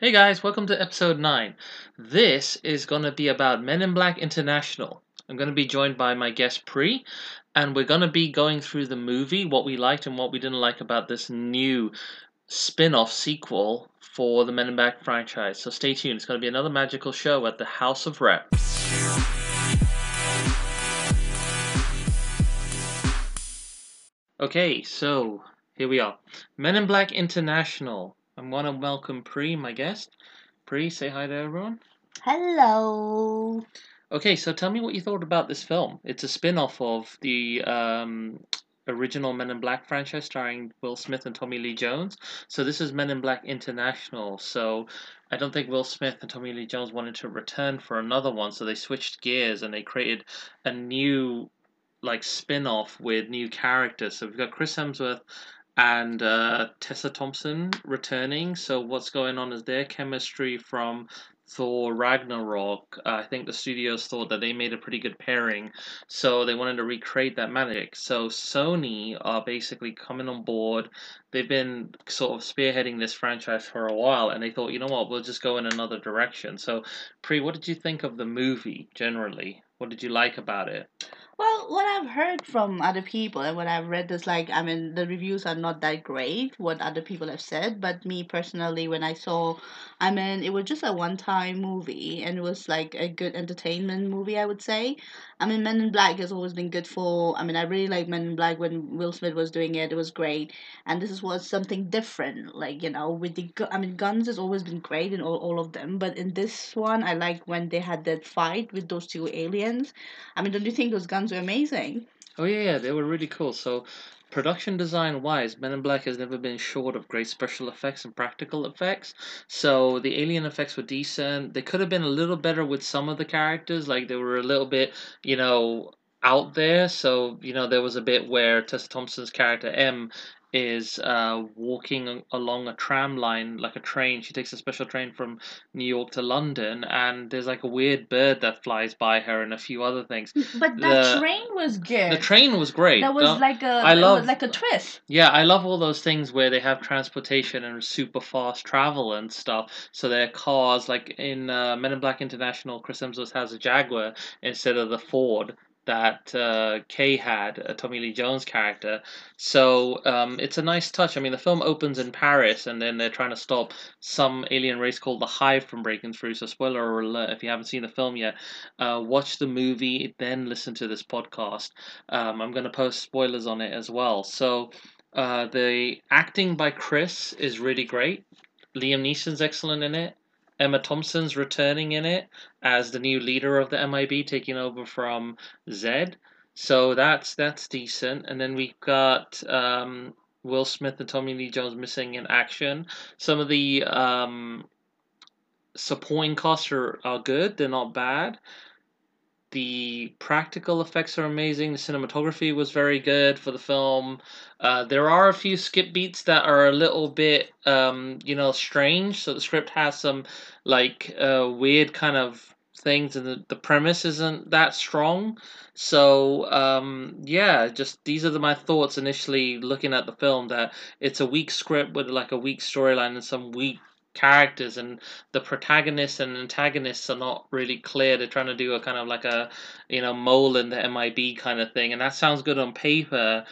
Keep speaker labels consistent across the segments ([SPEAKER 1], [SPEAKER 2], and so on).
[SPEAKER 1] Hey guys, welcome to episode 9. This is going to be about Men in Black International. I'm going to be joined by my guest Pri, and we're going to be going through the movie, what we liked and what we didn't like about this new spin off sequel for the Men in Black franchise. So stay tuned, it's going to be another magical show at the House of Rep. Okay, so here we are. Men in Black International. I want to welcome Pri, my guest. Pri, say hi to everyone.
[SPEAKER 2] Hello.
[SPEAKER 1] Okay, so tell me what you thought about this film. It's a spin off of the um, original Men in Black franchise starring Will Smith and Tommy Lee Jones. So this is Men in Black International. So I don't think Will Smith and Tommy Lee Jones wanted to return for another one, so they switched gears and they created a new like spin off with new characters. So we've got Chris Hemsworth and uh, Tessa Thompson returning. So what's going on is their chemistry from Thor Ragnarok. Uh, I think the studios thought that they made a pretty good pairing, so they wanted to recreate that magic. So Sony are basically coming on board. They've been sort of spearheading this franchise for a while, and they thought, you know what, we'll just go in another direction. So, Pri, what did you think of the movie generally? What did you like about it?
[SPEAKER 2] Well, what I've heard from other people and what I've read is like, I mean, the reviews are not that great, what other people have said. But me personally, when I saw, I mean, it was just a one time movie and it was like a good entertainment movie, I would say. I mean, Men in Black has always been good for, I mean, I really like Men in Black when Will Smith was doing it, it was great. And this was something different, like, you know, with the, I mean, guns has always been great in all, all of them. But in this one, I like when they had that fight with those two aliens. I mean, don't you think those guns were amazing?
[SPEAKER 1] Oh yeah, yeah, they were really cool. So, production design wise, Men in Black has never been short of great special effects and practical effects. So the alien effects were decent. They could have been a little better with some of the characters, like they were a little bit, you know, out there. So you know, there was a bit where Tessa Thompson's character M is uh, walking along a tram line like a train. She takes a special train from New York to London, and there's like a weird bird that flies by her and a few other things.
[SPEAKER 2] But
[SPEAKER 1] The-
[SPEAKER 2] that train was good.
[SPEAKER 1] The train was great.
[SPEAKER 2] That was like a,
[SPEAKER 1] I love-
[SPEAKER 2] like a twist.
[SPEAKER 1] yeah, I love all those things where they have transportation and super fast travel and stuff. So their cars, like in uh, Men in Black International, Chris Hemsworth has a Jaguar instead of the Ford that uh, Kay had, a Tommy Lee Jones character. So um, it's a nice touch. I mean, the film opens in Paris, and then they're trying to stop some alien race called the Hive from breaking through. So spoiler alert if you haven't seen the film yet, uh, watch the movie, then listen to this podcast. Um, I'm going to post spoilers on it as well. So. Uh, the acting by Chris is really great. Liam Neeson's excellent in it. Emma Thompson's returning in it as the new leader of the MIB, taking over from Zed. So that's that's decent. And then we've got um, Will Smith and Tommy Lee Jones missing in action. Some of the um, supporting costs are, are good. They're not bad. The practical effects are amazing. The cinematography was very good for the film. Uh, there are a few skip beats that are a little bit, um, you know, strange. So the script has some like uh, weird kind of things, and the, the premise isn't that strong. So um, yeah, just these are the, my thoughts initially looking at the film. That it's a weak script with like a weak storyline and some weak characters and the protagonists and antagonists are not really clear they're trying to do a kind of like a you know mole in the mib kind of thing and that sounds good on paper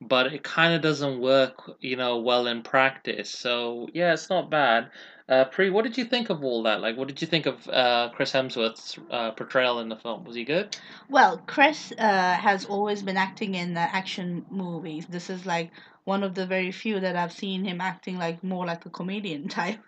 [SPEAKER 1] but it kind of doesn't work, you know, well in practice. So yeah, it's not bad. Uh, Pri, what did you think of all that? Like, what did you think of uh, Chris Hemsworth's uh, portrayal in the film? Was he good?
[SPEAKER 2] Well, Chris uh, has always been acting in action movies. This is like one of the very few that I've seen him acting like more like a comedian type,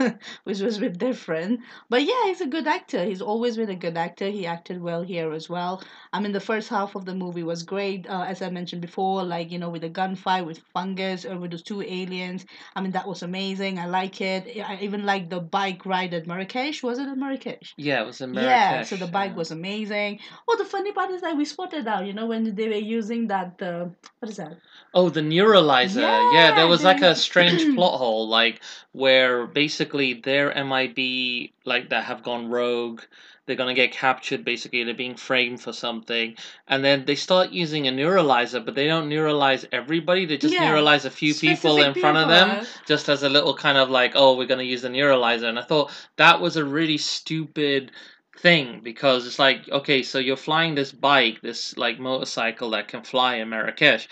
[SPEAKER 2] which was a bit different. But yeah, he's a good actor. He's always been a good actor. He acted well here as well. I mean, the first half of the movie was great, uh, as I mentioned before, like, you know, with the gunfight with Vungus or with those two aliens. I mean, that was amazing. I like it. I even like the bike ride at Marrakesh. Was it at Marrakesh?
[SPEAKER 1] Yeah, it was in
[SPEAKER 2] Yeah, so the bike
[SPEAKER 1] yeah.
[SPEAKER 2] was amazing. Oh, the funny part is that we spotted out, you know, when they were using that, uh, what is that?
[SPEAKER 1] Oh, the neuralizer. yeah, yeah. There was like a strange plot hole, like where basically their MIB, like that have gone rogue. They're gonna get captured. Basically, they're being framed for something, and then they start using a neuralizer, but they don't neuralize everybody. They just
[SPEAKER 2] Yeah,
[SPEAKER 1] neuralize a few people
[SPEAKER 2] Specific
[SPEAKER 1] in front of them, just as a little kind of like, oh, we're gonna use the neuralizer. And I thought that was a really stupid thing because it's like okay so you're flying this bike this like motorcycle that can fly in marrakesh.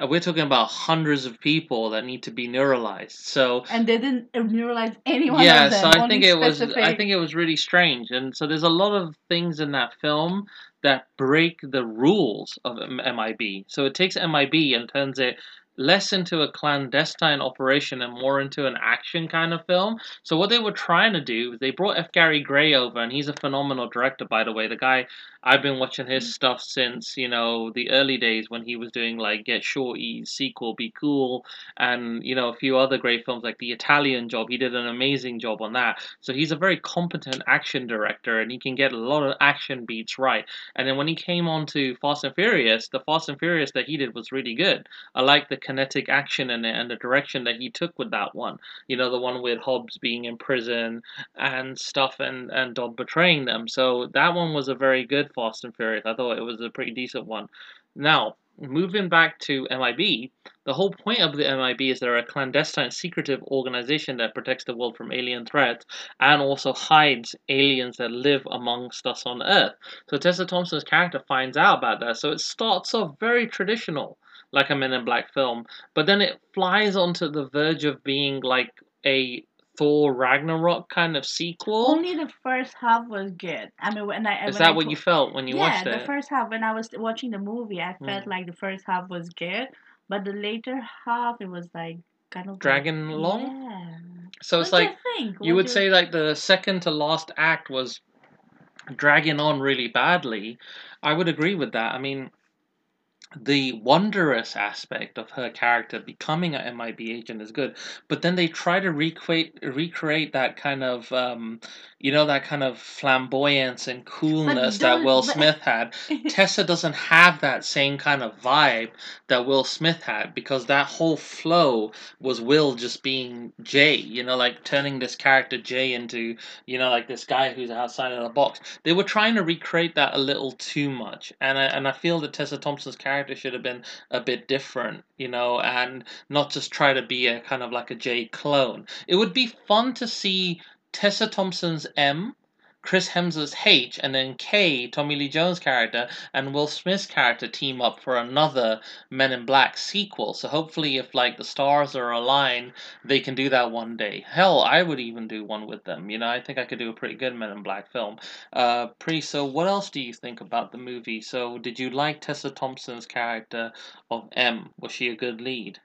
[SPEAKER 1] Uh, we're talking about hundreds of people that need to be neuralized. So
[SPEAKER 2] And they didn't neuralize anyone
[SPEAKER 1] yeah so i think it was i think it was really strange. And so there's a lot of things in that film that break the rules of mib so it takes mib and turns it less into a clandestine operation and more into an action kind of film so what they were trying to do, they brought F. Gary Gray over, and he's a phenomenal director, by the way. The guy I've been watching his mm-hmm. stuff since you know the early days when he was doing like Get Shorty, sequel, Be Cool, and you know a few other great films like The Italian Job. He did an amazing job on that. So he's a very competent action director, and he can get a lot of action beats right. And then when he came on to Fast and Furious, the Fast and Furious that he did was really good. I like the kinetic action in it and the direction that he took with that one. You know, the one with Hobbs being in prison and stuff and, and Dom betraying them. So that one was a very good Fast and Furious. I thought it was a pretty decent one. Now, moving back to MIB, the whole point of the MIB is they're a clandestine, secretive organization that protects the world from alien threats and also hides aliens that live amongst us on Earth. So Tessa Thompson's character finds out about that. So it starts off very traditional, like a Men in Black film, but then it flies onto the verge of being like a Thor Ragnarok kind of sequel.
[SPEAKER 2] Only the first half was good. I mean, when I
[SPEAKER 1] Is that
[SPEAKER 2] I
[SPEAKER 1] what you felt when you
[SPEAKER 2] yeah,
[SPEAKER 1] watched it?
[SPEAKER 2] Yeah, the first half when I was watching the movie, I felt
[SPEAKER 1] Mm.
[SPEAKER 2] like the first half was good, but the later half it was like kind of like-
[SPEAKER 1] Dragging along?
[SPEAKER 2] Yeah.
[SPEAKER 1] So it's
[SPEAKER 2] What do
[SPEAKER 1] like
[SPEAKER 2] you
[SPEAKER 1] you would
[SPEAKER 2] do
[SPEAKER 1] say like the second to last act was dragging on really badly. I would agree with that. I mean, the wondrous aspect of her character becoming a MIB agent is good, but then they try to recreate recreate that kind of um, you know that kind of flamboyance and coolness that Will Smith had. Tessa doesn't have that same kind of vibe that Will Smith had because that whole flow was Will just being Jay, you know, like turning this character Jay into, you know, like this guy who's outside of the box. They were trying to recreate that a little too much, and I, and I feel that Tessa Thompson's character should have been a bit different, you know, and not just try to be a kind of like a Jay clone. It would be fun to see Tessa Thompson's M. Chris Hemsworth's H and then K, Tommy Lee Jones' character, and Will Smith's character team up for another Men in Black sequel. So hopefully, if like the stars are aligned, they can do that one day. Hell, I would even do one with them. You know, I think I could do a pretty good Men in Black film. Uh, Pri, so what else do you think about the movie? So, did you like Tessa Thompson's character of M? Was she a good lead?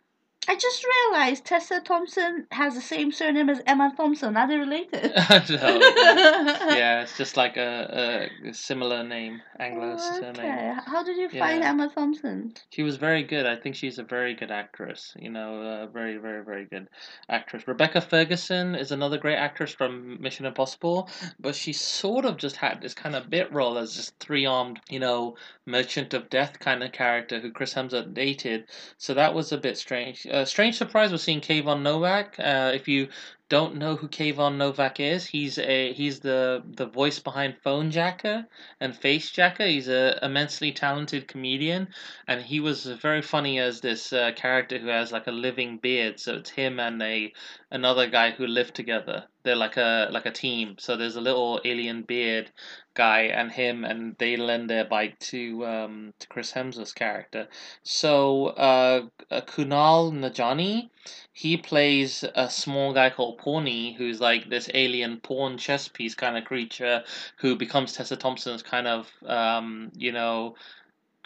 [SPEAKER 2] I just realized Tessa Thompson has the same surname as Emma Thompson. Are they related?
[SPEAKER 1] No, yeah. yeah, it's just like a, a similar name, Anglo
[SPEAKER 2] Oh,
[SPEAKER 1] surname.
[SPEAKER 2] okay. How did you find
[SPEAKER 1] Yeah.
[SPEAKER 2] Emma Thompson?
[SPEAKER 1] She was very good. I think she's a very good actress. You know, uh, very, very, very good actress. Rebecca Ferguson is another great actress from Mission Impossible, but she sort of just had this kind of bit role as this three armed, you know, merchant of death kind of character who Chris Hemsworth dated. So that was a bit strange. Uh, strange surprise was seeing Kayvan Novak. Uh, if you don't know who Kayvan Novak is, he's a he's the the voice behind Fonejacker and Facejacker. He's a immensely talented comedian and he was very funny as this uh, character who has like a living beard. So it's him and a another guy who live together. They're like a like a team. So there's a little alien beard guy and him, and they lend their bike to um to Chris Hemsworth's character. So uh, uh, Kumail Nanjiani, he plays a small guy called Pawny, who's like this alien pawn chess piece kind of creature who becomes Tessa Thompson's kind of um you know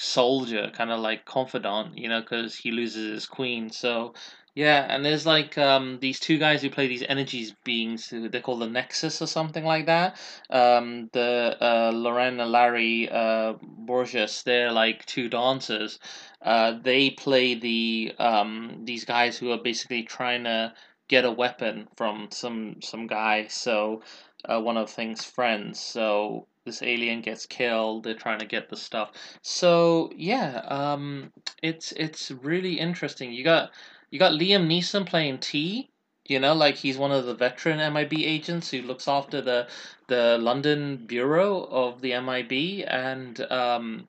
[SPEAKER 1] soldier, kind of like confidant, you know, because he loses his queen. So, yeah, and there's like um, these two guys who play these energies beings. Who they're called the Nexus or something like that. Um, the uh, Laurent Larry uh, Bourgeois, they're like two dancers. Uh, they play the um, these guys who are basically trying to get a weapon from some some guy. So uh, one of Thing's friends. So this alien gets killed. They're trying to get the stuff. So yeah, um, it's it's really interesting. You got you got Liam Neeson playing T. You know, like he's one of the veteran MIB agents who looks after the the London bureau of the MIB, and um,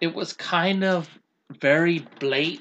[SPEAKER 1] it was kind of very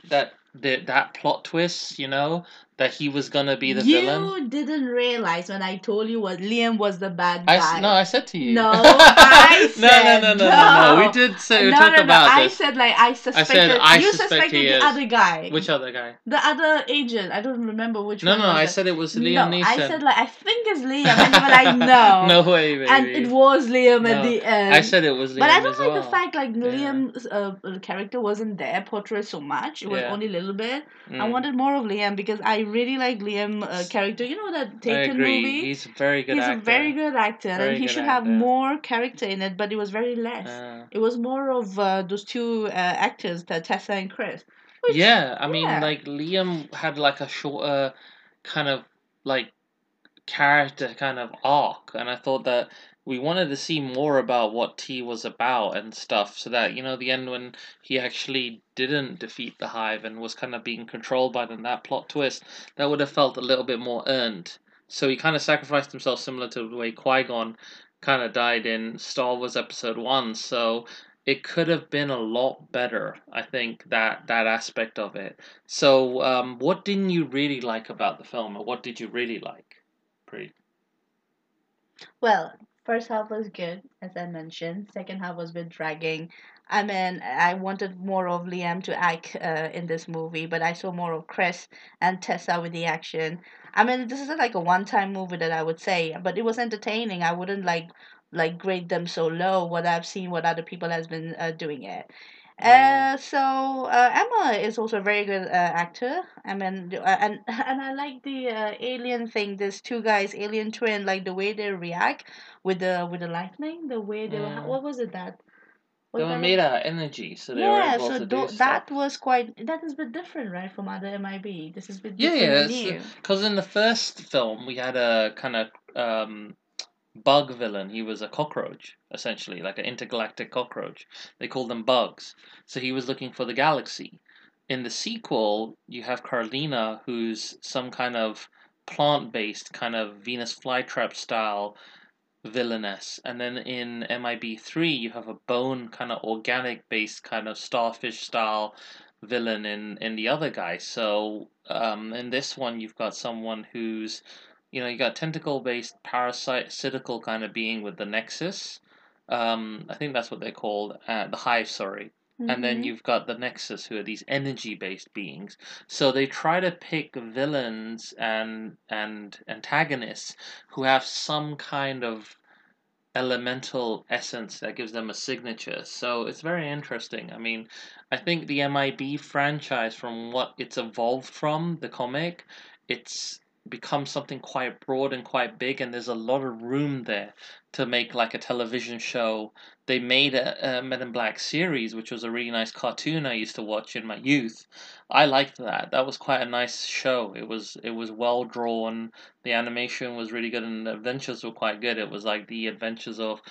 [SPEAKER 1] that that that plot twist. You know, that he was gonna be the
[SPEAKER 2] you
[SPEAKER 1] villain.
[SPEAKER 2] You didn't realize when I told you what Liam was the bad guy.
[SPEAKER 1] s- no, I said to you.
[SPEAKER 2] No, I
[SPEAKER 1] no,
[SPEAKER 2] said
[SPEAKER 1] no, no, no, no, no. We
[SPEAKER 2] no.
[SPEAKER 1] did say we
[SPEAKER 2] no,
[SPEAKER 1] talked
[SPEAKER 2] no, no.
[SPEAKER 1] about
[SPEAKER 2] I
[SPEAKER 1] this.
[SPEAKER 2] said like I suspected.
[SPEAKER 1] I said
[SPEAKER 2] you
[SPEAKER 1] suspect
[SPEAKER 2] suspected the other guy.
[SPEAKER 1] Which other guy?
[SPEAKER 2] the other agent. I don't remember which
[SPEAKER 1] No,
[SPEAKER 2] one.
[SPEAKER 1] no, I said it was Liam
[SPEAKER 2] no,
[SPEAKER 1] Neeson.
[SPEAKER 2] I said like I think it's Liam, and you were like no.
[SPEAKER 1] no way, baby.
[SPEAKER 2] and it was Liam at the end.
[SPEAKER 1] I said it was Liam
[SPEAKER 2] But I don't like
[SPEAKER 1] well.
[SPEAKER 2] the fact like
[SPEAKER 1] Yeah.
[SPEAKER 2] Liam's uh, character wasn't there portrayed so much. It was
[SPEAKER 1] Yeah.
[SPEAKER 2] only a little bit. I
[SPEAKER 1] Mm,
[SPEAKER 2] wanted more of Liam because I really like Liam uh, character. You know that
[SPEAKER 1] I
[SPEAKER 2] Taken
[SPEAKER 1] agree.
[SPEAKER 2] movie.
[SPEAKER 1] He's a very good actor.
[SPEAKER 2] He's
[SPEAKER 1] actor.
[SPEAKER 2] a very good actor,
[SPEAKER 1] Very
[SPEAKER 2] and he should have more character in it. But it was very less.
[SPEAKER 1] Uh,
[SPEAKER 2] it was more of uh, those two uh, actors, the Tessa and Chris. Which,
[SPEAKER 1] yeah, I mean,
[SPEAKER 2] yeah.
[SPEAKER 1] like Liam had like a shorter kind of like character kind of arc, and I thought that we wanted to see more about what T was about and stuff, so that you know the end when he actually didn't defeat the Hive and was kind of being controlled by them, that plot twist that would have felt a little bit more earned. So he kind of sacrificed himself, similar to the way Qui Gon kind of died in Star Wars Episode One. So it could have been a lot better. I think that that aspect of it. So, um, what didn't you really like about the film, or what did you really like? Pretty.
[SPEAKER 2] Well, first half was good, as I mentioned. Second half was a bit dragging. I mean, I wanted more of Liam to act uh, in this movie, but I saw more of Chris and Tessa with the action. I mean, this isn't like a one-time movie that I would say, but it was entertaining. I wouldn't like like grade them so low. What I've seen, what other people has been uh, doing it.
[SPEAKER 1] Mm.
[SPEAKER 2] Uh, so uh, Emma is also a very good uh, actor. I mean, uh, and and I like the uh, alien thing. There's two guys, alien twin, like the way they react with the with the lightning. The way they were,
[SPEAKER 1] Mm.
[SPEAKER 2] what was it that?
[SPEAKER 1] They
[SPEAKER 2] Was
[SPEAKER 1] were
[SPEAKER 2] that
[SPEAKER 1] made out of energy, so they were
[SPEAKER 2] yeah,
[SPEAKER 1] able
[SPEAKER 2] so
[SPEAKER 1] to
[SPEAKER 2] tho-
[SPEAKER 1] do
[SPEAKER 2] that
[SPEAKER 1] stuff.
[SPEAKER 2] was quite that is a bit different, right, from other MIB. This is a bit
[SPEAKER 1] Yeah,
[SPEAKER 2] different
[SPEAKER 1] yeah,
[SPEAKER 2] and
[SPEAKER 1] it's-
[SPEAKER 2] new.
[SPEAKER 1] Because in the first film, we had a kind of um, bug villain. He was a cockroach, essentially, like an intergalactic cockroach. They called them bugs. So he was looking for the galaxy. In the sequel, you have Carlina, who's some kind of plant based, kind of Venus flytrap style villainess. And then in MIB3, you have a bone, kind of organic based, kind of starfish style villain in, in the other guy. So um, in this one, you've got someone who's, you know, you got tentacle based, parasitical kind of being with the Nexus. Um, I think that's what they're called, uh, the Hive, sorry. And then
[SPEAKER 2] Mhm.
[SPEAKER 1] you've got the Nexus, who are these energy based beings. So they try to pick villains and and antagonists who have some kind of elemental essence that gives them a signature. So it's very interesting. I mean, I think the MIB franchise, from what it's evolved from the comic, it's become something quite broad and quite big, and there's a lot of room there to make like a television show. They made a, a Men in Black series, which was a really nice cartoon I used to watch in my youth. I liked that. That was quite a nice show. It was it was well drawn. The animation was really good, and the adventures were quite good. It was like the adventures of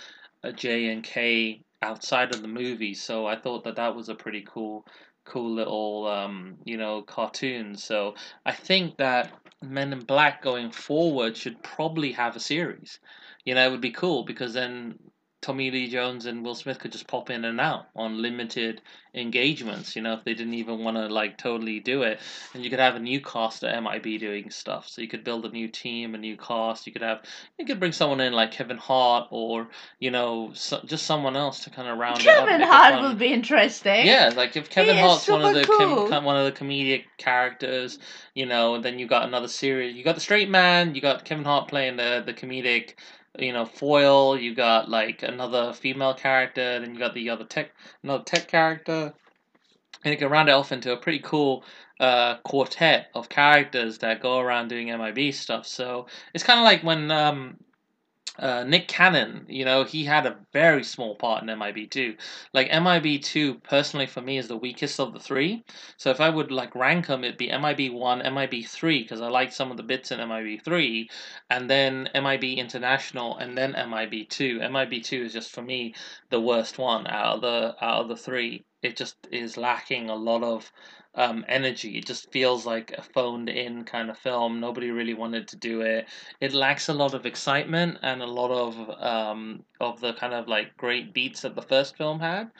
[SPEAKER 1] uh, J and K outside of the movie. So I thought that that was a pretty cool, cool little um, you know cartoon. So I think that Men in Black going forward should probably have a series. You know, it would be cool because then Tommy Lee Jones and Will Smith could just pop in and out on limited engagements. You know, if they didn't even want to like totally do it, and you could have a new cast at MIB doing stuff. So you could build a new team, a new cast. You could have you could bring someone in like Kevin Hart or you know so, just someone else to kind of round it up.
[SPEAKER 2] Kevin Hart would be interesting.
[SPEAKER 1] Yeah, like if Kevin Hart's one of the
[SPEAKER 2] cool.
[SPEAKER 1] com- one of the comedic characters, you know, then you got another series. You got the straight man. You got Kevin Hart playing the the comedic, you know, foil. You got like another female character. Then you got the other tech another tech character, and you can round it off into a pretty cool uh, quartet of characters that go around doing MIB stuff. So it's kind of like when um, uh, Nick Cannon, you know, he had a very small part in MIB2. Like MIB2, personally for me, is the weakest of the three. So if I would like rank them, it'd be MIB1, MIB3, because I like some of the bits in MIB3, and then MIB International, and then MIB2. MIB2 is just for me the worst one out of the out of the three. It just is lacking a lot of um, energy. It just feels like a phoned in kind of film. Nobody really wanted to do it. It lacks a lot of excitement and a lot of um, of the kind of like great beats that the first film had.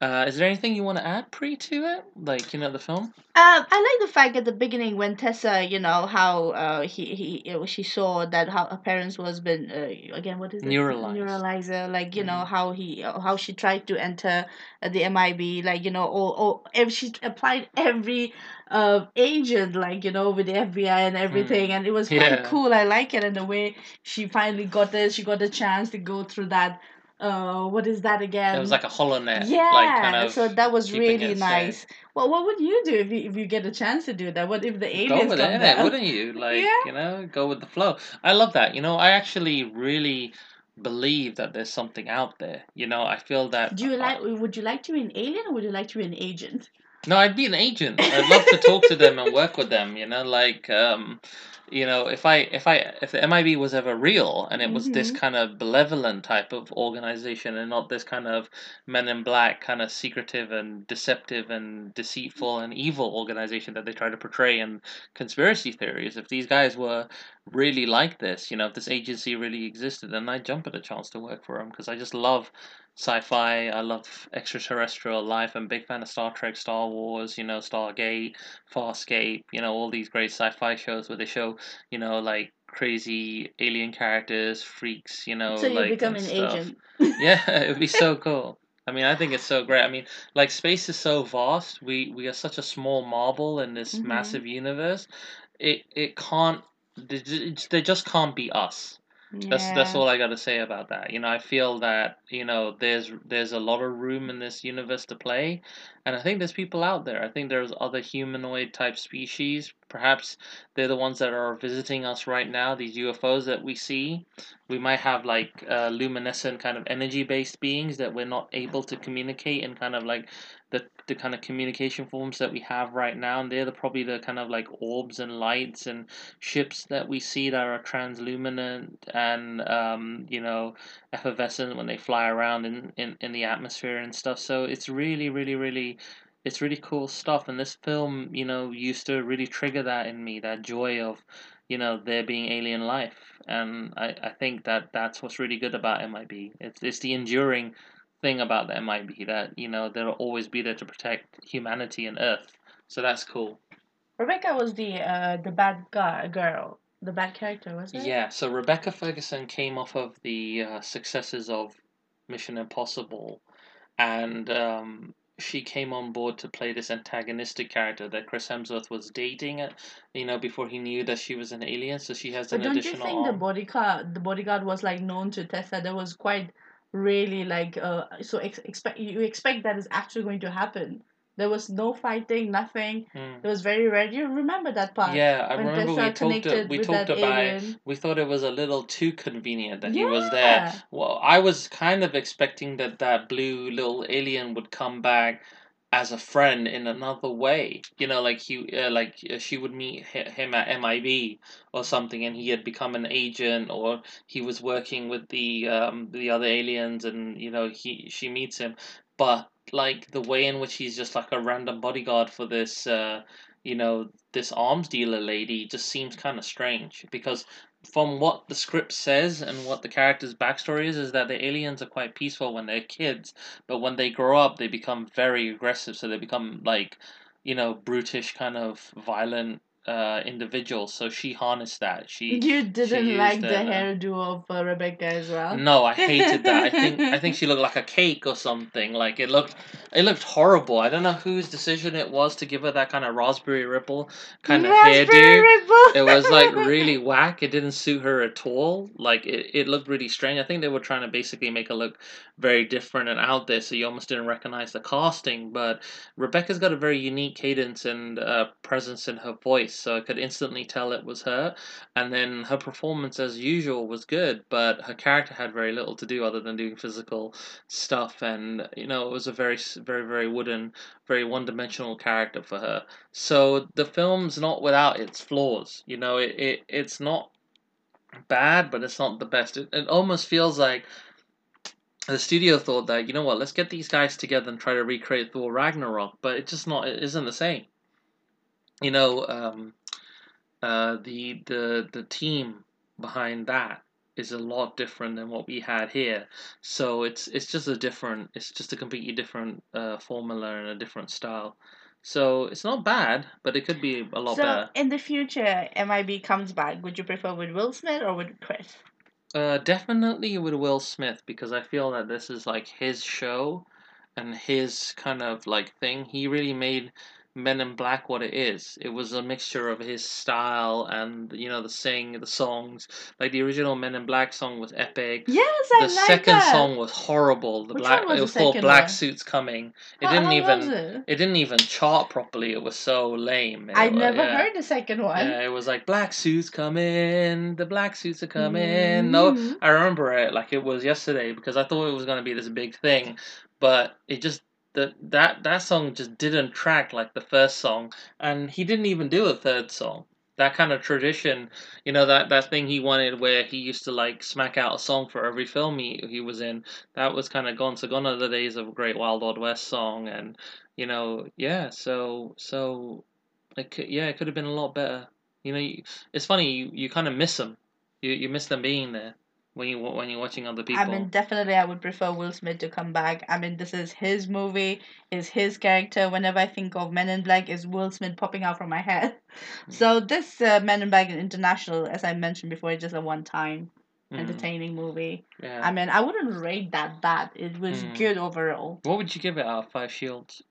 [SPEAKER 1] Uh, is there anything you want to add Pri to it, like you know the film?
[SPEAKER 2] Um, I like the fact at the beginning when Tessa, you know, how uh, he he she saw that how her parents was been uh, again what is it
[SPEAKER 1] Neuralized.
[SPEAKER 2] neuralizer like you know
[SPEAKER 1] Mhm.
[SPEAKER 2] how he how she tried to enter uh, the MIB like you know or or if she applied every uh agent like you know with the FBI and everything and it was quite
[SPEAKER 1] Yeah.
[SPEAKER 2] cool. I like it and the way she finally got it. She got the chance to go through that. Uh, what is that again?
[SPEAKER 1] It was like a HoloNet,
[SPEAKER 2] yeah,
[SPEAKER 1] like kind of
[SPEAKER 2] so that was really
[SPEAKER 1] it safe.
[SPEAKER 2] nice. Well, what would you do if you if you get a chance to do that? What if the
[SPEAKER 1] Go
[SPEAKER 2] aliens
[SPEAKER 1] with
[SPEAKER 2] come
[SPEAKER 1] it,
[SPEAKER 2] down?
[SPEAKER 1] wouldn't you? Like,
[SPEAKER 2] Yeah.
[SPEAKER 1] you know, go with the flow. I love that. You know, I actually really believe that there's something out there. You know, I feel that.
[SPEAKER 2] Do you like? Would you like to be an alien or would you like to be an agent?
[SPEAKER 1] No, I'd be an agent. I'd love to talk to them and work with them. You know, like um, you know, if I if I if the MIB was ever real and it was this
[SPEAKER 2] Mhm.
[SPEAKER 1] kind of benevolent type of organization and not this kind of Men in Black kind of secretive and deceptive and deceitful and evil organization that they try to portray in conspiracy theories. If these guys were really like this, you know, if this agency really existed, then I'd jump at a chance to work for them because I just love sci-fi. I love extraterrestrial life. I'm a big fan of Star Trek, Star Wars, you know, Stargate, Farscape, you know, all these great sci-fi shows where they show, you know, like crazy alien characters, freaks, you know,
[SPEAKER 2] so you
[SPEAKER 1] like
[SPEAKER 2] become an
[SPEAKER 1] stuff.
[SPEAKER 2] agent.
[SPEAKER 1] Yeah, it would be so cool. I mean, I think it's so great. I mean, like space is so vast. We we are such a small marble in this
[SPEAKER 2] Mhm.
[SPEAKER 1] massive universe. It it can't. They just can't be us. That's that's all I got to say about that. You know, I feel that you know there's there's a lot of room in this universe to play, and I think there's people out there. I think there's other humanoid type species. Perhaps they're the ones that are visiting us right now. These UFOs that we see, we might have like uh, luminescent kind of energy based beings that we're not able to communicate in kind of like the the kind of communication forms that we have right now, and they're the, probably the kind of like orbs and lights and ships that we see that are transluminant and um, you know effervescent when they fly around in, in, in the atmosphere and stuff. So it's really, really, really it's really cool stuff. And this film, you know, used to really trigger that in me, that joy of, you know, there being alien life. And I, I think that that's what's really good about MIB. It's it's the enduring thing about the MIB that, you know, they'll always be there to protect humanity and Earth. So that's cool.
[SPEAKER 2] Rebecca was the uh the bad guy girl, the bad character, was it?
[SPEAKER 1] Yeah, so Rebecca Ferguson came off of the uh, successes of Mission Impossible, and um, she came on board to play this antagonistic character that Chris Hemsworth was dating, you know, before he knew that she was an alien. So she has
[SPEAKER 2] But
[SPEAKER 1] an
[SPEAKER 2] don't you
[SPEAKER 1] additional
[SPEAKER 2] think the bodyguard the bodyguard was like known to Tessa? That was quite really like uh so ex- expect you expect that is actually going to happen. There was no fighting, nothing.
[SPEAKER 1] Hmm.
[SPEAKER 2] It was very rare. Do you remember that part?
[SPEAKER 1] Yeah, I
[SPEAKER 2] when
[SPEAKER 1] remember
[SPEAKER 2] Tessa
[SPEAKER 1] we talked.
[SPEAKER 2] connected
[SPEAKER 1] We talked about.
[SPEAKER 2] alien.
[SPEAKER 1] We thought it was a little too convenient that he was there. Well, I was kind of expecting that that blue little alien would come back as a friend in another way. You know, like he, uh, like uh, she would meet him at MIB or something, and he had become an agent, or he was working with the um the other aliens, and you know he she meets him, but like the way in which he's just like a random bodyguard for this. Uh, you know, this arms dealer lady just seems kind of strange because from what the script says and what the character's backstory is, is that the aliens are quite peaceful when they're kids, but when they grow up, they become very aggressive. So they become like, you know, brutish, kind of violent uh, individuals. So she harnessed that. She
[SPEAKER 2] You didn't
[SPEAKER 1] used
[SPEAKER 2] like the
[SPEAKER 1] it, uh,
[SPEAKER 2] hairdo of uh, Rebecca as well.
[SPEAKER 1] no, I hated that. I think I think she looked like a cake or something. Like it looked, it looked horrible. I don't know whose decision it was to give her that kind of raspberry ripple kind of
[SPEAKER 2] Raspberry
[SPEAKER 1] hairdo.
[SPEAKER 2] Ripple.
[SPEAKER 1] It was like really whack. It didn't suit her at all. Like it, it looked really strange. I think they were trying to basically make her look very different and out there, so you almost didn't recognize the casting. But Rebecca's got a very unique cadence and uh, presence in her voice, so I could instantly tell it was her. And then her performance, as usual, was good, but her character had very little to do other than doing physical stuff. And you know, it was a very, very, very wooden, very one-dimensional character for her. So the film's not without its flaws. You know, it, it it's not bad, but it's not the best. It, it almost feels like the studio thought that you know what, let's get these guys together and try to recreate Thor Ragnarok, but it just not it isn't the same. You know, um, uh, the the the team behind that is a lot different than what we had here. So it's it's just a different, it's just a completely different uh, formula and a different style. So it's not bad, but it could be a lot
[SPEAKER 2] so
[SPEAKER 1] better.
[SPEAKER 2] in the future, MIB comes back. Would you prefer with Will Smith or with Chris?
[SPEAKER 1] Uh, definitely with Will Smith because I feel that this is like his show and his kind of like thing. He really made Men in Black what it is. It was a mixture of his style and you know the sing, the songs. Like the original Men in Black song was epic.
[SPEAKER 2] Yes, I
[SPEAKER 1] the
[SPEAKER 2] like
[SPEAKER 1] second
[SPEAKER 2] that.
[SPEAKER 1] song was horrible. The
[SPEAKER 2] Which
[SPEAKER 1] black
[SPEAKER 2] was
[SPEAKER 1] it was called Black
[SPEAKER 2] one?
[SPEAKER 1] Suits Coming. It
[SPEAKER 2] How-
[SPEAKER 1] didn't
[SPEAKER 2] how
[SPEAKER 1] even
[SPEAKER 2] it?
[SPEAKER 1] it didn't even chart properly. It was so lame. It
[SPEAKER 2] I never
[SPEAKER 1] yeah.
[SPEAKER 2] heard the second one.
[SPEAKER 1] Yeah, it was like black suits coming. The black suits are coming. No,
[SPEAKER 2] Mhm.
[SPEAKER 1] I remember it like it was yesterday because I thought it was gonna be this big thing, but it just that that that song just didn't track like the first song, and he didn't even do a third song. That kind of tradition, you know, that that thing he wanted where he used to like smack out a song for every film he he was in. That was kind of gone. So gone are the days of a Great Wild West song, and you know, yeah. So so, could, yeah, it could have been a lot better. You know, you, it's funny you, you kind of miss them. You you miss them being there when you when you're watching other people.
[SPEAKER 2] I mean, definitely, I would prefer Will Smith to come back. I mean, this is his movie, is his character. Whenever I think of Men in Black, is Will Smith popping out from my head.
[SPEAKER 1] Mm.
[SPEAKER 2] So this uh, Men in Black International, as I mentioned before, is just a one-time
[SPEAKER 1] Mm,
[SPEAKER 2] entertaining movie.
[SPEAKER 1] yeah.
[SPEAKER 2] I mean, I wouldn't rate that bad. It was
[SPEAKER 1] Mm.
[SPEAKER 2] good overall.
[SPEAKER 1] what would you give it out of five shields?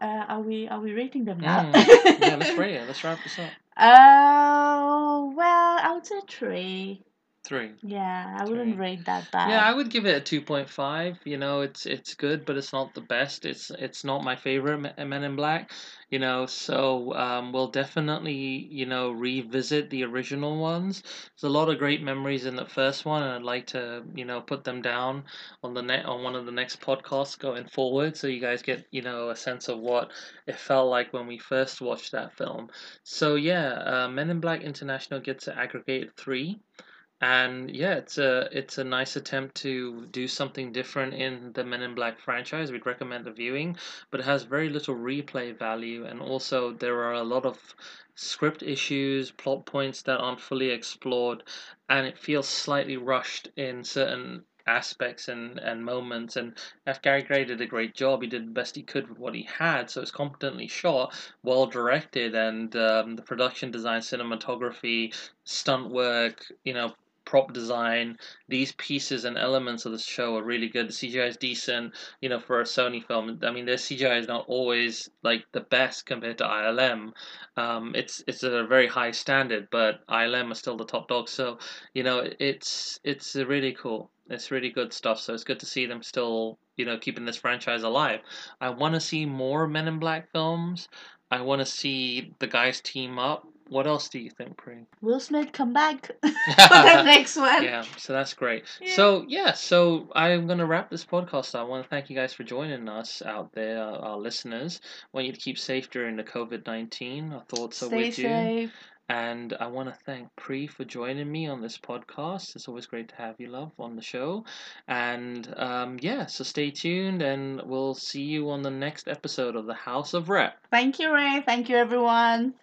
[SPEAKER 2] Uh, are we are we rating them now?
[SPEAKER 1] Mm, yeah, let's rate it. Let's wrap this up.
[SPEAKER 2] Oh well, I would say three.
[SPEAKER 1] Three.
[SPEAKER 2] Yeah, I wouldn't
[SPEAKER 1] Three.
[SPEAKER 2] rate that bad.
[SPEAKER 1] Yeah, I would give it a two point five. You know, it's it's good, but it's not the best. It's it's not my favorite Men in Black. You know, so um, we'll definitely you know revisit the original ones. There's a lot of great memories in the first one, and I'd like to you know put them down on the net on one of the next podcasts going forward, so you guys get you know a sense of what it felt like when we first watched that film. So yeah, uh, Men in Black International gets an aggregated three and yeah, it's a it's a nice attempt to do something different in the Men in Black franchise. We'd recommend the viewing, but it has very little replay value, and also there are a lot of script issues, plot points that aren't fully explored, and it feels slightly rushed in certain aspects and, and moments and F. Gary Gray did a great job. He did the best he could with what he had, so it's competently shot, well directed, and um, the production design, cinematography, stunt work, you know, prop design, these pieces and elements of the show are really good. The CGI is decent, you know, for a Sony film. I mean, their CGI is not always like the best compared to ILM. Um, it's it's a very high standard, but ILM are still the top dog. So you know, it's it's really cool. It's really good stuff. So it's good to see them still, you know, keeping this franchise alive. I want to see more Men in Black films. I want to see the guys team up. What else do you think, Pri?
[SPEAKER 2] Will Smith come back for the next one.
[SPEAKER 1] yeah, so that's great.
[SPEAKER 2] Yeah.
[SPEAKER 1] So yeah, so I'm gonna wrap this podcast. up. I want to thank you guys for joining us out there, our, listeners. I want you to keep safe during the COVID nineteen. Our thoughts are
[SPEAKER 2] Stay
[SPEAKER 1] with you. And I want to thank Pri for joining me on this podcast. It's always great to have you, love, on the show. And um, yeah, so stay tuned, and we'll see you on the next episode of the House of Rep.
[SPEAKER 2] Thank you, Ray. Thank you, everyone.